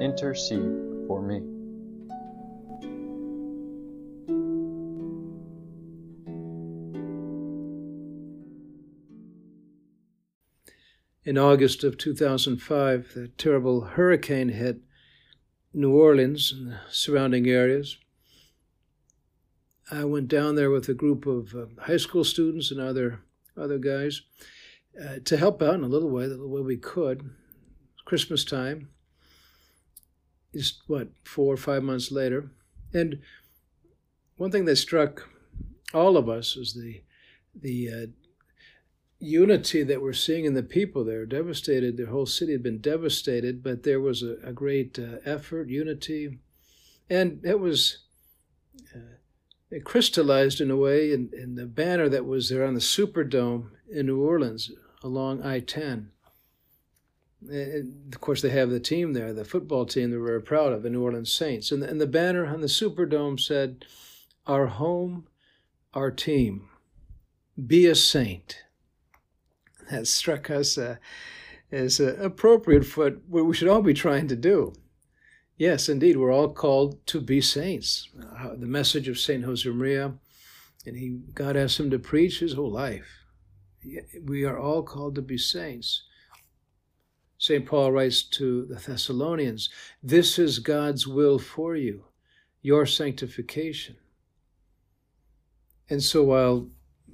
intercede for me. In August of 2005, the terrible hurricane hit New Orleans and the surrounding areas. I went down there with a group of uh, high school students and other other guys uh, to help out in a little way, the little way we could. It was Christmas time, just what four or five months later, and one thing that struck all of us is the the uh, unity that we're seeing in the people there. Devastated, the whole city had been devastated, but there was a, a great uh, effort, unity, and it was. Uh, it crystallized in a way in, in the banner that was there on the Superdome in New Orleans along I 10. Of course, they have the team there, the football team that we're proud of, the New Orleans Saints. And the, and the banner on the Superdome said, Our home, our team, be a saint. That struck us uh, as uh, appropriate for what we should all be trying to do. Yes, indeed, we're all called to be saints. Uh, the message of Saint Josemaria, and he God asked him to preach his whole life. We are all called to be saints. St. Paul writes to the Thessalonians, This is God's will for you, your sanctification. And so while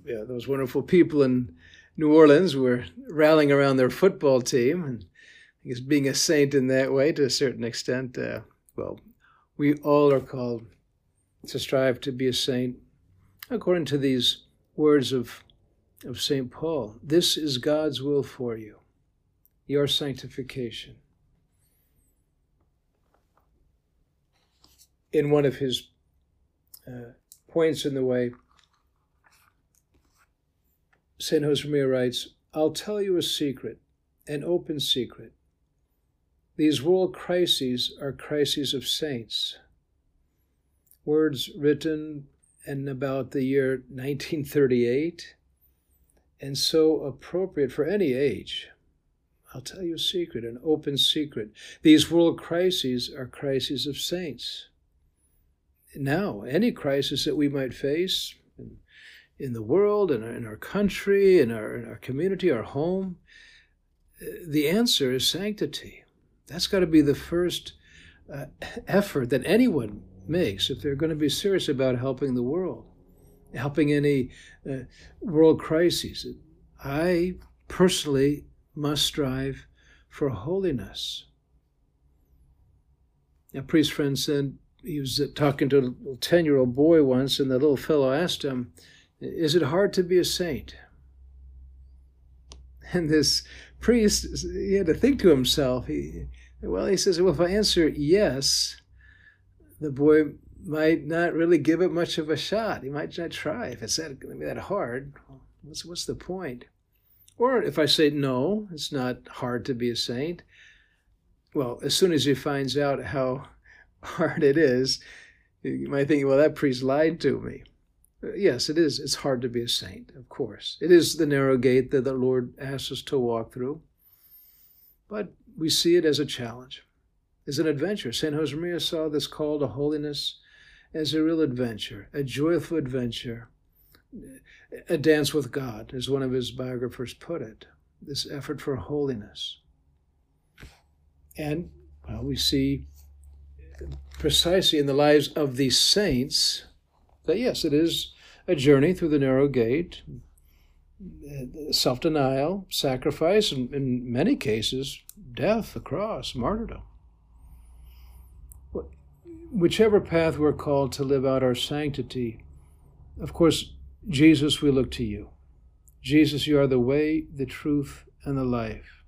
yeah, those wonderful people in New Orleans were rallying around their football team and I guess being a saint in that way to a certain extent, uh, well, we all are called to strive to be a saint according to these words of, of St. Paul. This is God's will for you, your sanctification. In one of his uh, points in the way, St. Josemaria writes, I'll tell you a secret, an open secret. These world crises are crises of saints. Words written in about the year 1938 and so appropriate for any age. I'll tell you a secret, an open secret. These world crises are crises of saints. Now, any crisis that we might face in, in the world, in our, in our country, in our, in our community, our home, the answer is sanctity. That's got to be the first uh, effort that anyone makes if they're going to be serious about helping the world, helping any uh, world crises. I personally must strive for holiness. A priest friend said he was talking to a 10 year old boy once, and the little fellow asked him, Is it hard to be a saint? And this priest, he had to think to himself. He, well, he says, well, if I answer yes, the boy might not really give it much of a shot. He might not try. If it's that, that hard, what's, what's the point? Or if I say no, it's not hard to be a saint. Well, as soon as he finds out how hard it is, you might think, well, that priest lied to me. Uh, yes, it is. It's hard to be a saint, of course. It is the narrow gate that the Lord asks us to walk through. But we see it as a challenge, as an adventure. St. Josemaria saw this call to holiness as a real adventure, a joyful adventure, a dance with God, as one of his biographers put it, this effort for holiness. And well, we see precisely in the lives of these saints that yes, it is a journey through the narrow gate, self denial, sacrifice, and in many cases, death, the cross, martyrdom. Whichever path we're called to live out our sanctity, of course, Jesus, we look to you. Jesus, you are the way, the truth, and the life.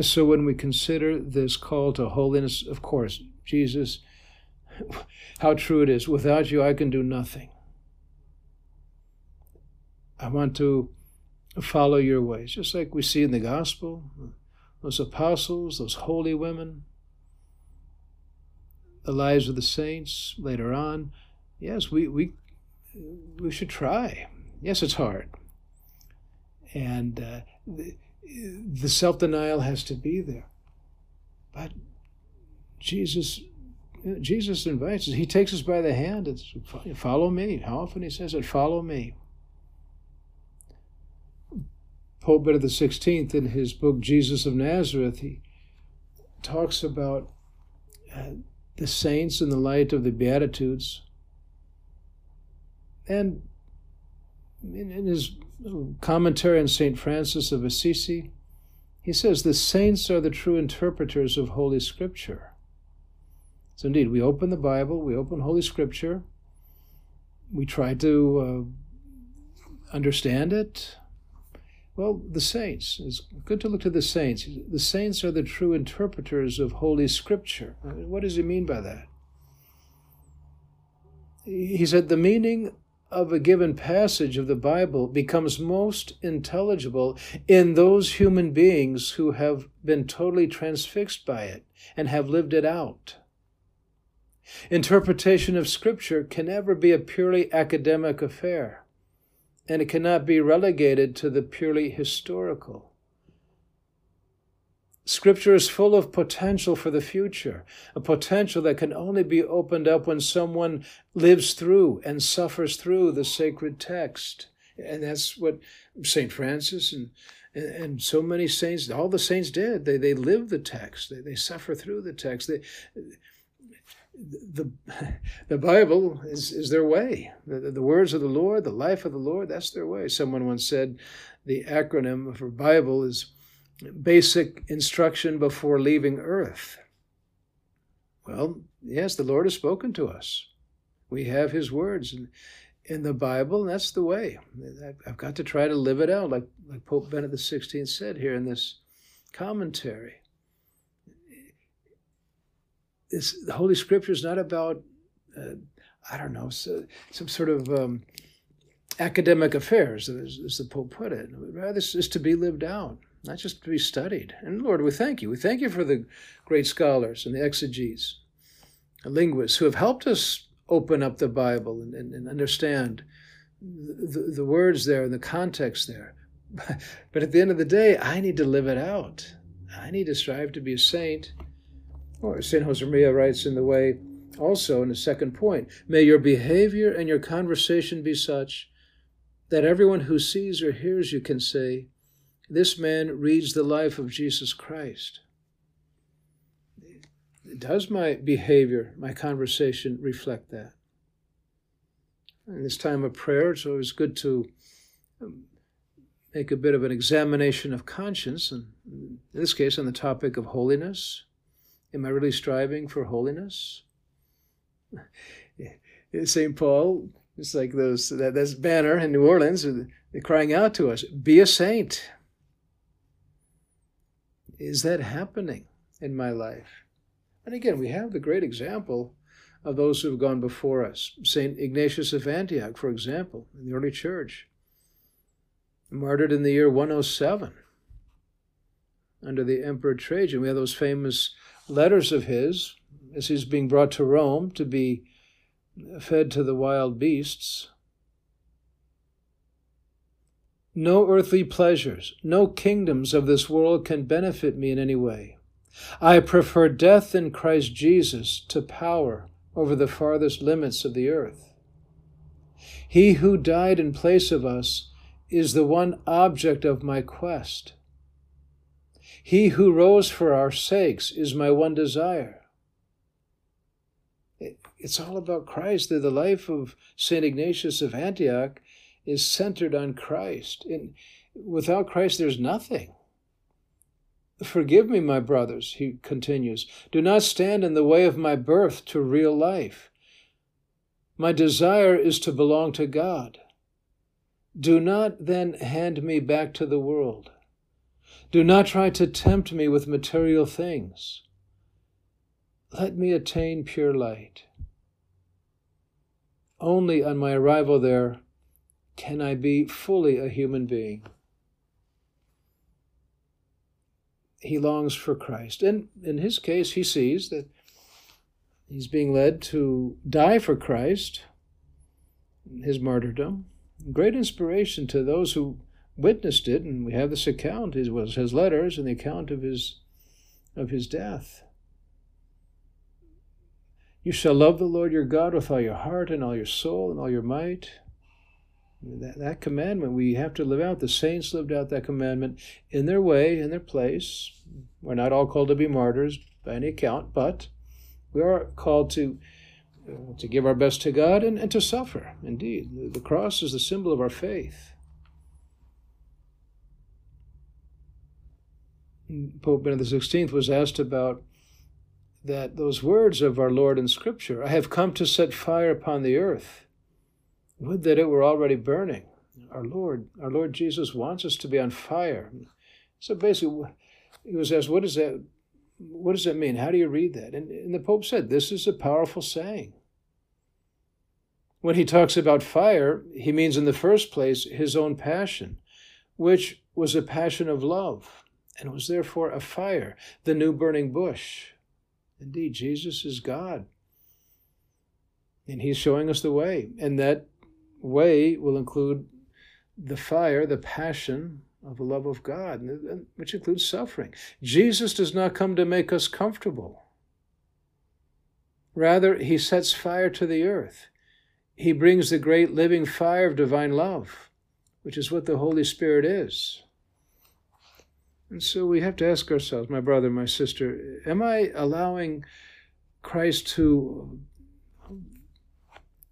So when we consider this call to holiness, of course, Jesus, how true it is. Without you, I can do nothing. I want to follow your ways, just like we see in the gospel, those apostles, those holy women, the lives of the saints later on. Yes, we, we, we should try. Yes, it's hard. And uh, the, the self denial has to be there. But Jesus Jesus invites us. He takes us by the hand. It's follow me. How often he says it? Follow me. Pope Benedict XVI, in his book Jesus of Nazareth, he talks about uh, the saints in the light of the Beatitudes. And in, his commentary on St. Francis of Assisi, he says the saints are the true interpreters of Holy Scripture. So, indeed, we open the Bible, we open Holy Scripture, we try to uh, understand it. Well, the saints, it's good to look to the saints. The saints are the true interpreters of Holy Scripture. What does he mean by that? He said the meaning of a given passage of the Bible becomes most intelligible in those human beings who have been totally transfixed by it and have lived it out. Interpretation of Scripture can never be a purely academic affair, and it cannot be relegated to the purely historical. Scripture is full of potential for the future, a potential that can only be opened up when someone lives through and suffers through the sacred text. And that's what St. Francis and, and, so many saints, all the saints did. They, they lived the text, they, they suffer through the text. They, the, the Bible is, is their way. The, the words of the Lord, the life of the Lord, that's their way. Someone once said the acronym for Bible is basic instruction before leaving earth. Well, yes, the Lord has spoken to us. We have His words in, the Bible, and that's the way. I've got to try to live it out, like, like Pope Benedict XVI said here in this commentary this, the Holy Scripture is not about, uh, I don't know, so, some sort of um, academic affairs, as, as, the Pope put it. Rather, is to be lived out, not just to be studied. And Lord, we thank you. We thank you for the great scholars and the exegetes, the linguists who have helped us open up the Bible and, and, and understand the, the words there and the context there. But at the end of the day, I need to live it out. I need to strive to be a saint or St. Josemaria writes in the way also in the second point May your behavior and your conversation be such that everyone who sees or hears you can say, This man reads the life of Jesus Christ. Does my behavior, my conversation reflect that? In this time of prayer, it's always good to um, make a bit of an examination of conscience, and in this case, on the topic of holiness. Am I really striving for holiness? St. Paul, it's like those that this banner in New Orleans, they're crying out to us, be a saint. Is that happening in my life? And again, we have the great example of those who have gone before us. St. Ignatius of Antioch, for example, in the early church, martyred in the year 107 under the Emperor Trajan. We have those famous letters of his as he's being brought to Rome to be fed to the wild beasts. No earthly pleasures, no kingdoms of this world can benefit me in any way. I prefer death in Christ Jesus to power over the farthest limits of the earth. He who died in place of us is the one object of my quest. He who rose for our sakes is my one desire. It's all about Christ. The life of St. Ignatius of Antioch is centered on Christ. And without Christ, there's nothing. Forgive me, my brothers, he continues. Do not stand in the way of my birth to real life. My desire is to belong to God. Do not then hand me back to the world. Do not try to tempt me with material things. Let me attain pure light. Only on my arrival there can I be fully a human being. He longs for Christ. And in his case, he sees that he's being led to die for Christ, his martyrdom. Great inspiration to those who witnessed it, and we have this account, it was his letters and the account of his of his death. You shall love the Lord your God with all your heart and all your soul and all your might. That, that commandment we have to live out. The saints lived out that commandment in their way, in their place. We're not all called to be martyrs by any account, but we are called to uh, to give our best to God and, and to suffer. Indeed, the, the cross is the symbol of our faith. Pope Benedict XVI was asked about that those words of our Lord in Scripture I have come to set fire upon the earth. Would that it were already burning. Our Lord, our Lord Jesus wants us to be on fire. So basically, he was asked, what does that, what does that mean? How do you read that? And, and the Pope said, this is a powerful saying. When he talks about fire, he means in the first place his own passion, which was a passion of love and was therefore a fire, the new burning bush. Indeed, Jesus is God. And he's showing us the way. And that way will include the fire, the passion of the love of God, which includes suffering. Jesus does not come to make us comfortable. Rather, he sets fire to the earth. He brings the great living fire of divine love, which is what the Holy Spirit is. And so we have to ask ourselves, my brother, my sister, am I allowing Christ to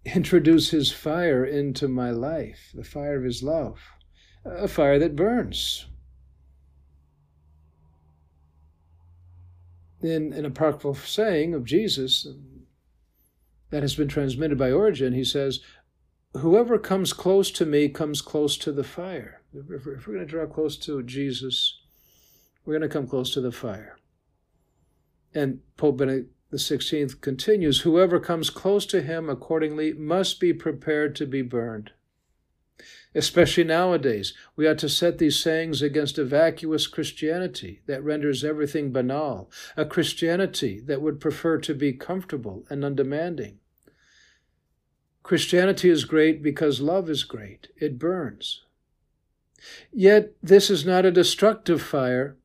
introduce his fire into my life, the fire of his love, a fire that burns? In an apocryphal saying of Jesus um, that has been transmitted by Origen, he says, Whoever comes close to me comes close to the fire. If we're going to draw close to Jesus, we're going to come close to the fire. And Pope Benedict XVI continues Whoever comes close to him accordingly must be prepared to be burned. Especially nowadays, we ought to set these sayings against a vacuous Christianity that renders everything banal, a Christianity that would prefer to be comfortable and undemanding. Christianity is great because love is great, it burns. Yet this is not a destructive fire,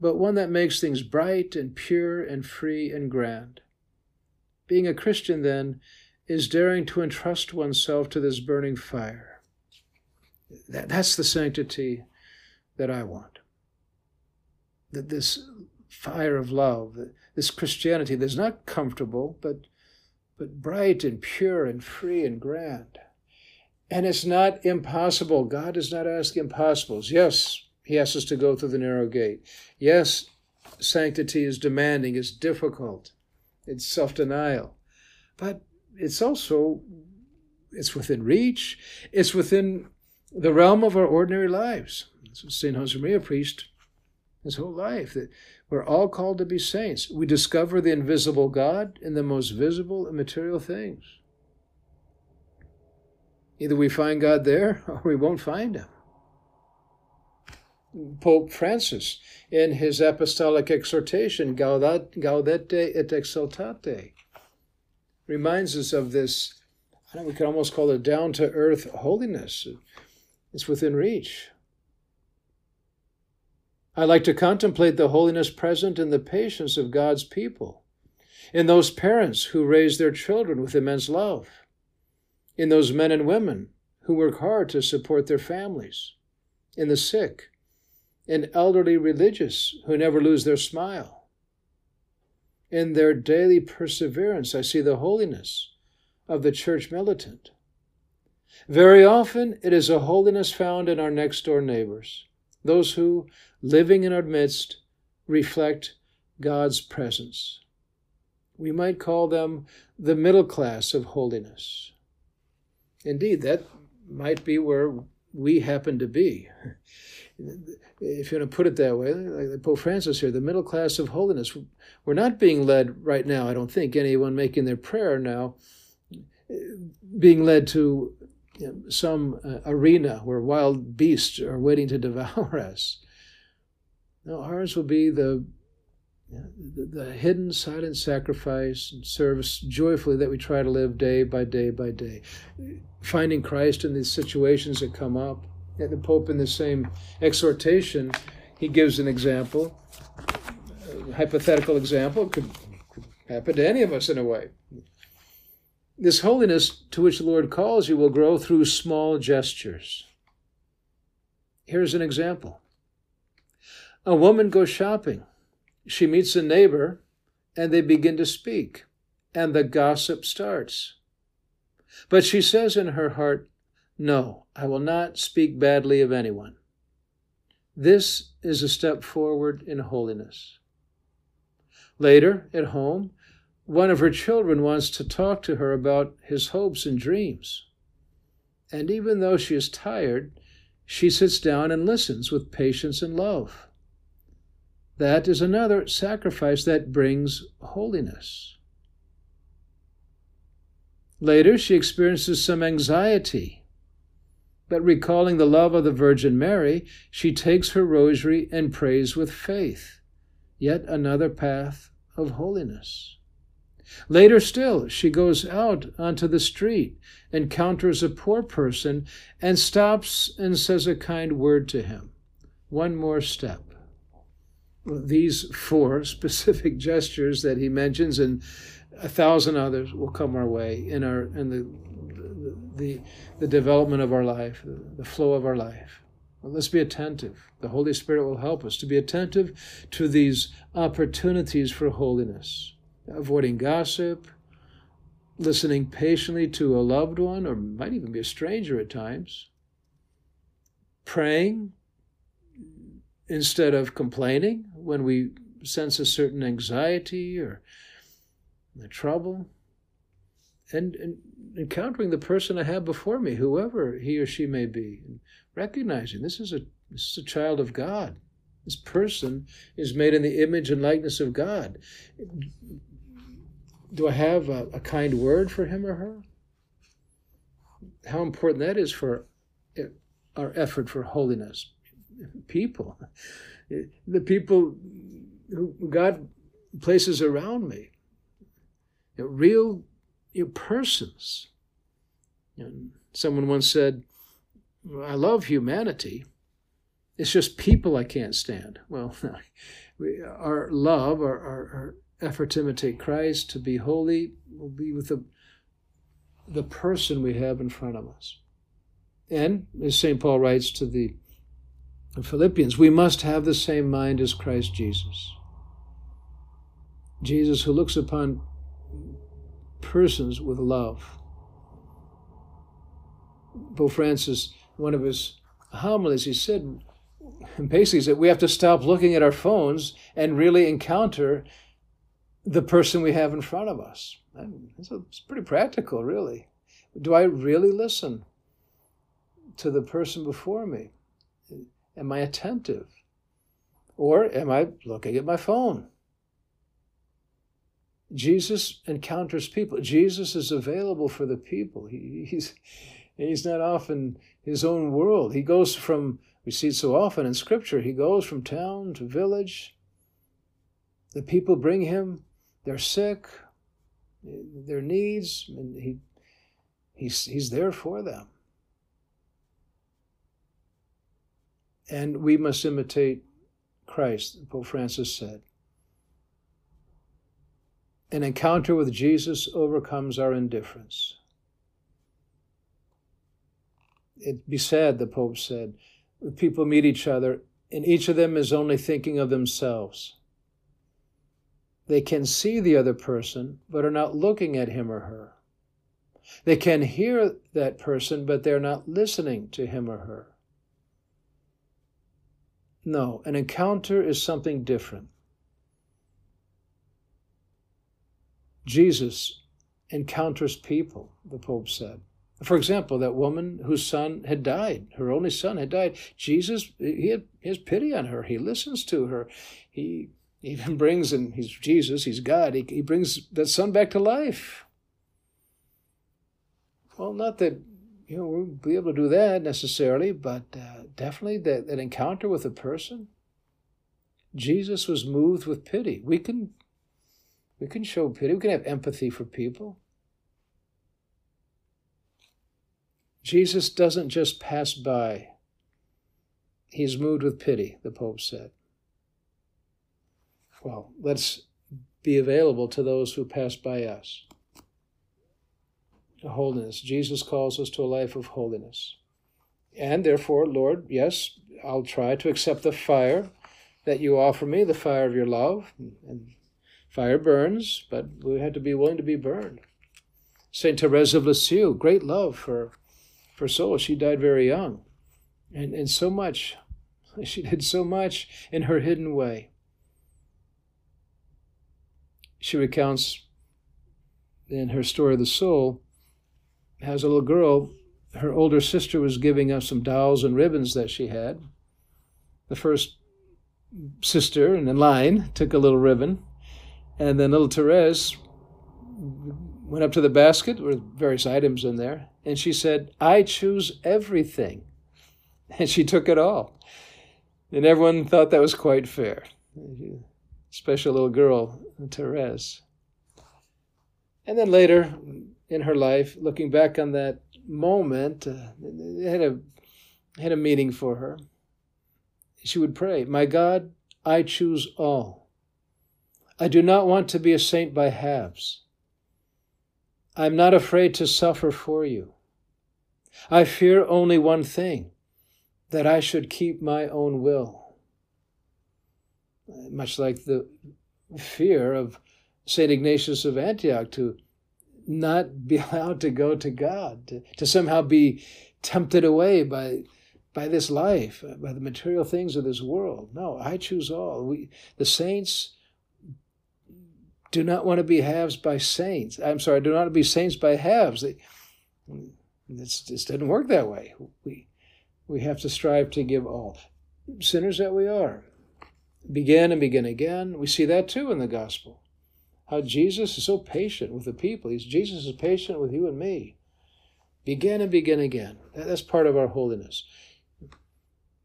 but one that makes things bright and pure and free and grand. Being a Christian, then, is daring to entrust oneself to this burning fire. That, that's the sanctity that I want. That this fire of love, this Christianity that's not comfortable, but, but bright and pure and free and grand. And it's not impossible. God does not ask impossibles. Yes, he asks us to go through the narrow gate. Yes, sanctity is demanding, it's difficult, it's self-denial. But it's also it's within reach, it's within the realm of our ordinary lives. St. Josemaria preached his whole life that we're all called to be saints. We discover the invisible God in the most visible and material things. Either we find God there or we won't find him. Pope Francis in his apostolic exhortation, Gaudete et Exsultate, reminds us of this, I know we could almost call it down to earth holiness. It's within reach. I like to contemplate the holiness present in the patience of God's people, in those parents who raise their children with immense love, in those men and women who work hard to support their families, in the sick and elderly religious who never lose their smile. In their daily perseverance, I see the holiness of the church militant. Very often, it is a holiness found in our next door neighbors, those who, living in our midst, reflect God's presence. We might call them the middle class of holiness. Indeed, that might be where we happen to be. If you want to put it that way, like Pope Francis here, the middle class of holiness, we're not being led right now, I don't think, anyone making their prayer now, being led to some uh, arena where wild beasts are waiting to devour us. No, ours will be the the, the hidden silent sacrifice and service joyfully that we try to live day by day by day. Finding Christ in these situations that come up. And the Pope, in the same exhortation, he gives an example, a hypothetical example. It could, could happen to any of us in a way. This holiness to which the Lord calls you will grow through small gestures. Here's an example a woman goes shopping she meets a neighbor and they begin to speak, and the gossip starts. But she says in her heart, No, I will not speak badly of anyone. This is a step forward in holiness. Later, at home, one of her children wants to talk to her about his hopes and dreams. And even though she is tired, she sits down and listens with patience and love. That is another sacrifice that brings holiness. Later, she experiences some anxiety. But recalling the love of the Virgin Mary, she takes her rosary and prays with faith. Yet another path of holiness. Later still, she goes out onto the street, encounters a poor person, and stops and says a kind word to him. One more step these four specific gestures that he mentions, and a thousand others will come our way in our in the the, the development of our life, the flow of our life. Well, let's be attentive. The Holy Spirit will help us to be attentive to these opportunities for holiness, avoiding gossip, listening patiently to a loved one, or might even be a stranger at times, praying instead of complaining when we sense a certain anxiety or trouble, and, and encountering the person I have before me, whoever he or she may be, recognizing this is a this is a child of God. This person is made in the image and likeness of God. Do I have a, a kind word for him or her? How important that is for our effort for holiness people, the people who God places around me, you know, real you know, persons. Someone once said, I love humanity. It's just people I can't stand. Well, our love, our, our, our, effort to imitate Christ, to be holy, will be with the, the person we have in front of us. And as St. Paul writes to the Philippians, we must have the same mind as Christ Jesus. Jesus, who looks upon persons with love. Pope Francis, one of his homilies, he said, basically, said we have to stop looking at our phones and really encounter the person we have in front of us. It's pretty practical, really. Do I really listen to the person before me? Am I attentive? Or am I looking at my phone? Jesus encounters people. Jesus is available for the people. He, he's, he's not off in his own world. He goes from, we see it so often in Scripture, he goes from town to village. The people bring him their sick, their needs, and he, he's, he's there for them. And we must imitate Christ, Pope Francis said. An encounter with Jesus overcomes our indifference. It'd be sad, the Pope said, if people meet each other and each of them is only thinking of themselves. They can see the other person, but are not looking at him or her. They can hear that person, but they're not listening to him or her. No, an encounter is something different. Jesus encounters people, the Pope said. For example, that woman whose son had died, her only son had died. Jesus, he, had, he has pity on her. He listens to her. He even brings, and he's Jesus, he's God, he, he brings that son back to life. Well, not that you know we'll be able to do that necessarily, but uh, definitely that, that encounter with a person. Jesus was moved with pity. We can we can show pity. We can have empathy for people. Jesus doesn't just pass by. He's moved with pity, the Pope said. Well, let's be available to those who pass by us. Holiness. Jesus calls us to a life of holiness. And therefore, Lord, yes, I'll try to accept the fire that you offer me, the fire of your love. And fire burns, but we had to be willing to be burned. Saint Therese of Lisieux, great love for, for souls. She died very young. And, and so much, she did so much in her hidden way she recounts in her story of the soul has a little girl her older sister was giving us some dolls and ribbons that she had. The first sister in line took a little ribbon and then little therese went up to the basket with various items in there and she said i choose everything. And she took it all. And everyone thought that was quite fair. Special little girl, Therese. And then later in her life, looking back on that moment, uh, had a, had a meaning for her. She would pray, My God, I choose all. I do not want to be a saint by halves. I am not afraid to suffer for you. I fear only one thing that I should keep my own will much like the fear of St. Ignatius of Antioch to not be allowed to go to God, to, to somehow be tempted away by by this life, uh, by the material things of this world. No, I choose all. We the saints do not want to be halves by saints. I'm sorry, do not want to be saints by halves. This, this doesn't work that way. We we have to strive to give all. Sinners that we are begin and begin again. We see that too in the gospel. How Jesus is so patient with the people. He's, Jesus is patient with you and me. Begin and begin again. That's part of our holiness.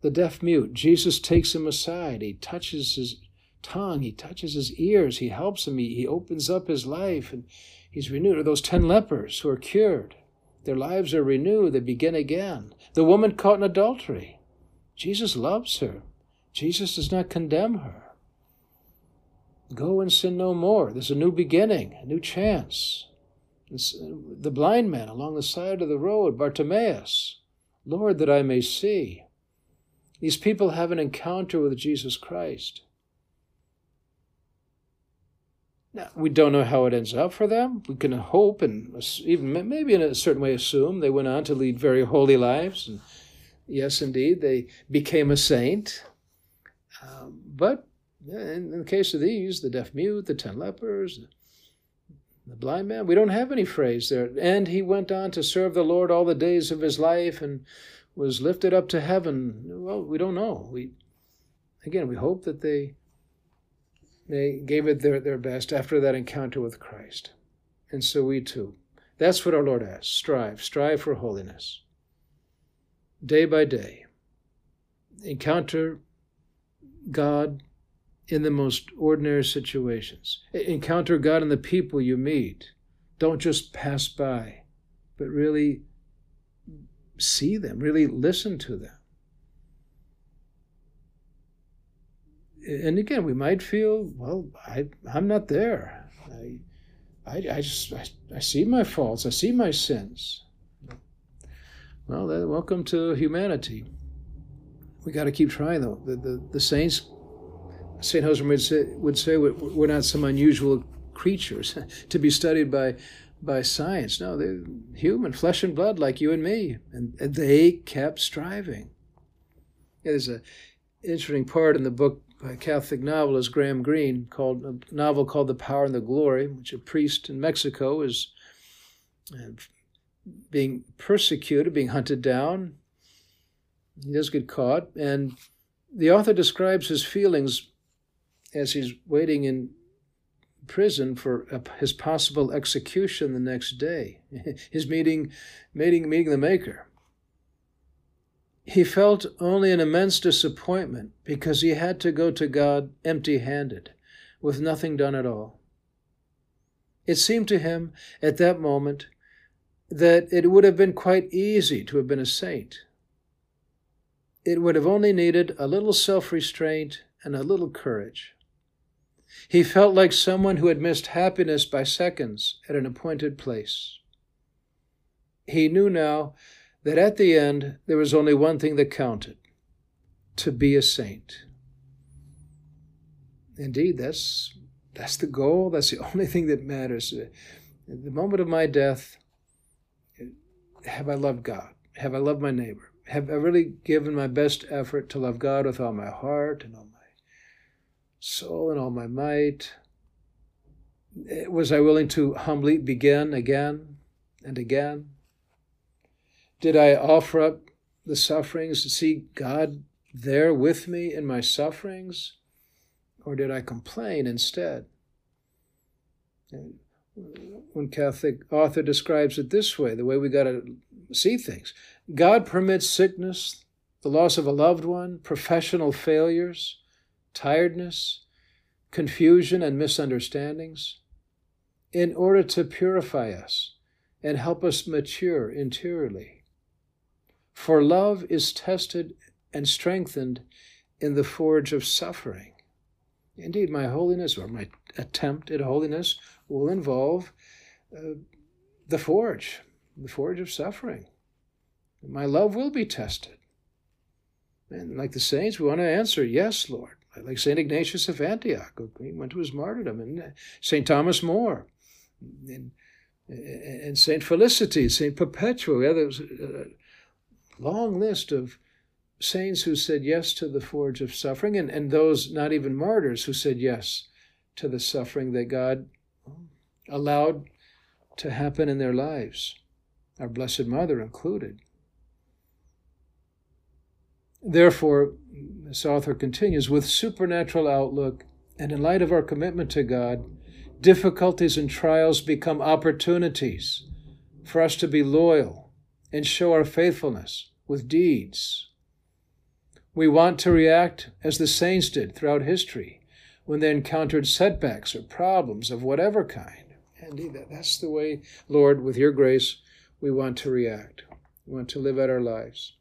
The deaf mute, Jesus takes him aside. He touches his tongue, he touches his ears, he helps him, he, he opens up his life, and he's renewed. Or those ten lepers who are cured, their lives are renewed, they begin again. The woman caught in adultery, Jesus loves her. Jesus does not condemn her. Go and sin no more. There's a new beginning, a new chance. the blind man along the side of the road, Bartimaeus, Lord, that I may see. These people have an encounter with Jesus Christ. Now, we don't know how it ends up for them. We can hope and even maybe in a certain way assume they went on to lead very holy lives. And yes, indeed, they became a saint. Um, but in, in, the case of these, the deaf mute, the ten lepers, the blind man, we don't have any phrase there. And he went on to serve the Lord all the days of his life and was lifted up to heaven. Well, we don't know. We again, we hope that they they gave it their, their best after that encounter with Christ. And so we too. That's what our Lord asks. Strive, strive for holiness. Day by day. Encounter God in the most ordinary situations. Encounter God in the people you meet. Don't just pass by, but really see them, really listen to them. And again, we might feel, well, I, I'm not there. I, I, I just I, I see my faults. I see my sins. Well, welcome to humanity we got to keep trying though. The, the, the saints, St. Jose would say, would say we're not some unusual creatures to be studied by by science. No, they're human, flesh and blood, like you and me, and, and they kept striving. Yeah, there's a interesting part in the book by Catholic novelist Graham Greene called a novel called The Power and the Glory, which a priest in Mexico is uh, being persecuted, being hunted down. He does get caught, and the author describes his feelings as he's waiting in prison for his possible execution the next day. his meeting, meeting, meeting the Maker. He felt only an immense disappointment because he had to go to God empty handed, with nothing done at all. It seemed to him at that moment that it would have been quite easy to have been a saint. It would have only needed a little self restraint and a little courage. He felt like someone who had missed happiness by seconds at an appointed place. He knew now that at the end there was only one thing that counted to be a saint. Indeed, that's, that's the goal, that's the only thing that matters. At the moment of my death, have I loved God? Have I loved my neighbor? Have I really given my best effort to love God with all my heart and all my soul and all my might? Eh, was I willing to humbly begin again and again? Did I offer up the sufferings to see God there with me in my sufferings? Or did I complain instead? Eh, one Catholic author describes it this way the way we got to see things God permits sickness, the loss of a loved one, professional failures, tiredness, confusion, and misunderstandings in order to purify us and help us mature interiorly. For love is tested and strengthened in the forge of suffering. Indeed, my holiness or my attempt at holiness will involve uh, the forge, the forge of suffering. My love will be tested. And like the saints, we want to answer, Yes, Lord. Like St. Ignatius of Antioch, he went to his martyrdom, and uh, St. Thomas More, and, and St. Felicity, St. Perpetua. Yeah, there was uh, long list of saints who said yes to the forge of suffering, and, and those not even martyrs who said yes to the suffering that God allowed to happen in their lives, our Blessed Mother included. Therefore, this author continues with supernatural outlook and in light of our commitment to God, difficulties and trials become opportunities for us to be loyal and show our faithfulness with deeds. We want to react as the saints did throughout history when they encountered setbacks or problems of whatever kind. And that's the way, Lord, with your grace, we want to react. We want to live out our lives.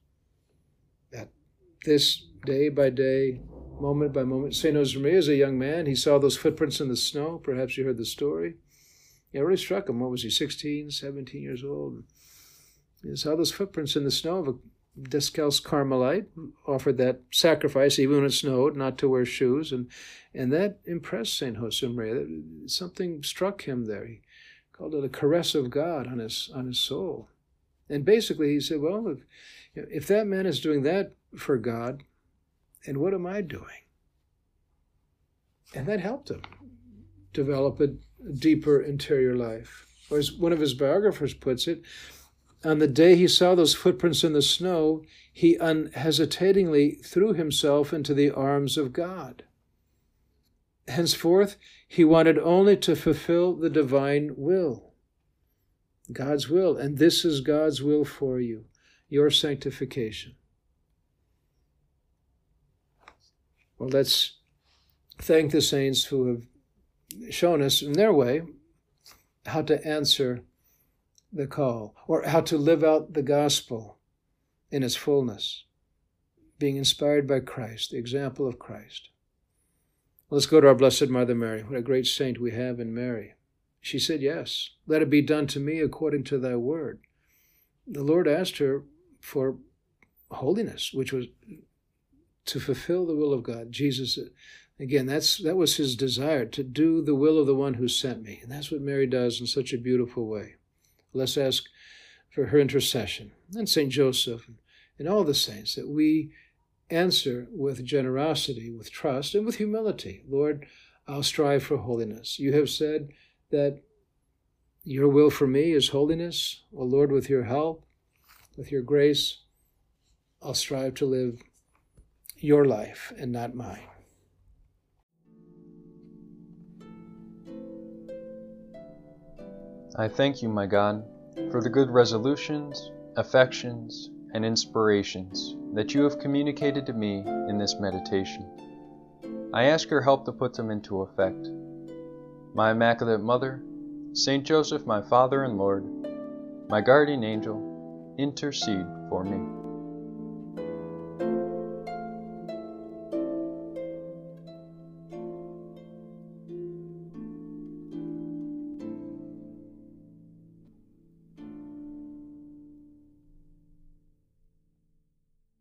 This day by day, moment by moment. St. Josemaria is a young man. He saw those footprints in the snow. Perhaps you heard the story. It really struck him. What was he, 16, 17 years old? He saw those footprints in the snow of a Discalced Carmelite offered that sacrifice even when it snowed, not to wear shoes, and and that impressed Saint Josemaria. Something struck him there. He called it a caress of God on his on his soul, and basically he said, "Well, if if that man is doing that for God, and what am I doing?" And that helped him develop a deeper interior life. Or as one of his biographers puts it, on the day he saw those footprints in the snow, he unhesitatingly threw himself into the arms of God. Henceforth, he wanted only to fulfill the divine will, God's will, and this is God's will for you, your sanctification. Well, let's thank the saints who have shown us in their way how to answer the call, or how to live out the gospel in its fullness, being inspired by Christ, the example of Christ. Let's go to our Blessed Mother Mary. What a great saint we have in Mary. She said, Yes, let it be done to me according to thy word. The Lord asked her for holiness, which was to fulfill the will of God. Jesus, again, that's that was his desire to do the will of the one who sent me. And that's what Mary does in such a beautiful way. Let's ask for her intercession and St. Joseph and all the saints that we answer with generosity, with trust, and with humility. Lord, I'll strive for holiness. You have said that Your will for me is holiness. O Lord, with your help, with your grace, I'll strive to live your life and not mine. I thank you, my God, for the good resolutions, affections, and inspirations that you have communicated to me in this meditation. I ask your help to put them into effect. My Immaculate Mother, Saint Joseph, my Father and Lord, my guardian angel, intercede for me.